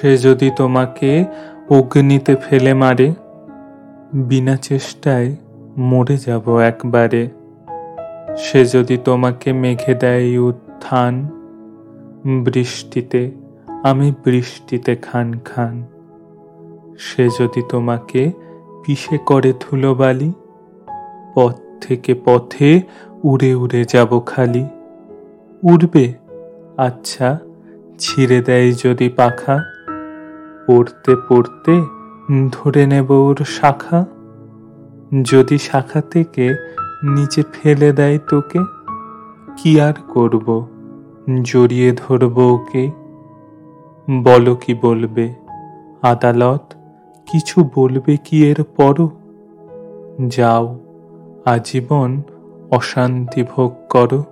সে যদি তোমাকে অগ্নিতে ফেলে মারে, বিনা চেষ্টায় মরে যাব একবারে। সে যদি তোমাকে মেঘে দেয় উত্থান, বৃষ্টিতে, আমি বৃষ্টিতে খান খান। সে যদি তোমাকে পিষে করে ধুলোবালি পথ থেকে পথে উড়ে উড়ে যাব খালি। উড়বে আচ্ছা ছিঁড়ে দেয় যদি পাখা পড়তে পড়তে ধরে নেব ওর শাখা। যদি শাখা থেকে নিচে ফেলে দেয় তোকে, কি আর করব? জড়িয়ে ধরব ওকে। বলো কি বলবে? আদালত কিছু বলবে কি এর পরও? যাও, আজীবন অশান্তি ভোগ করো।